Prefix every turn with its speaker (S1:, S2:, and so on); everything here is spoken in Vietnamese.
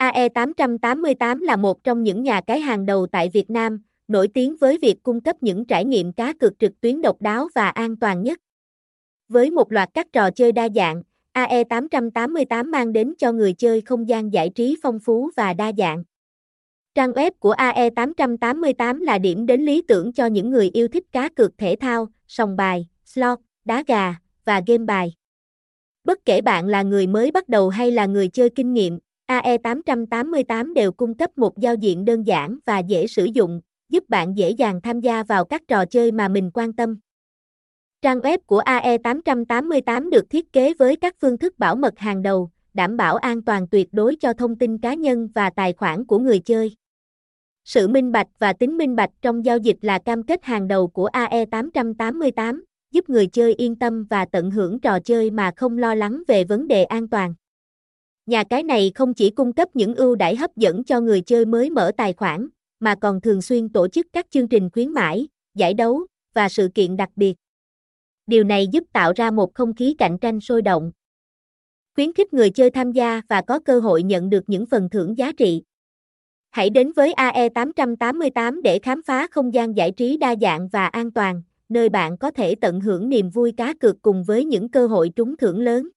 S1: AE888 là một trong những nhà cái hàng đầu tại Việt Nam, nổi tiếng với việc cung cấp những trải nghiệm cá cược trực tuyến độc đáo và an toàn nhất. Với một loạt các trò chơi đa dạng, AE888 mang đến cho người chơi không gian giải trí phong phú và đa dạng. Trang web của AE888 là điểm đến lý tưởng cho những người yêu thích cá cược thể thao, sòng bài, slot, đá gà và game bài. Bất kể bạn là người mới bắt đầu hay là người chơi kinh nghiệm, AE888 đều cung cấp một giao diện đơn giản và dễ sử dụng, giúp bạn dễ dàng tham gia vào các trò chơi mà mình quan tâm. Trang web của AE888 được thiết kế với các phương thức bảo mật hàng đầu, đảm bảo an toàn tuyệt đối cho thông tin cá nhân và tài khoản của người chơi. Sự minh bạch và tính minh bạch trong giao dịch là cam kết hàng đầu của AE888, giúp người chơi yên tâm và tận hưởng trò chơi mà không lo lắng về vấn đề an toàn. Nhà cái này không chỉ cung cấp những ưu đãi hấp dẫn cho người chơi mới mở tài khoản, mà còn thường xuyên tổ chức các chương trình khuyến mãi, giải đấu và sự kiện đặc biệt. Điều này giúp tạo ra một không khí cạnh tranh sôi động. Khuyến khích người chơi tham gia và có cơ hội nhận được những phần thưởng giá trị. Hãy đến với AE888 để khám phá không gian giải trí đa dạng và an toàn, nơi bạn có thể tận hưởng niềm vui cá cược cùng với những cơ hội trúng thưởng lớn.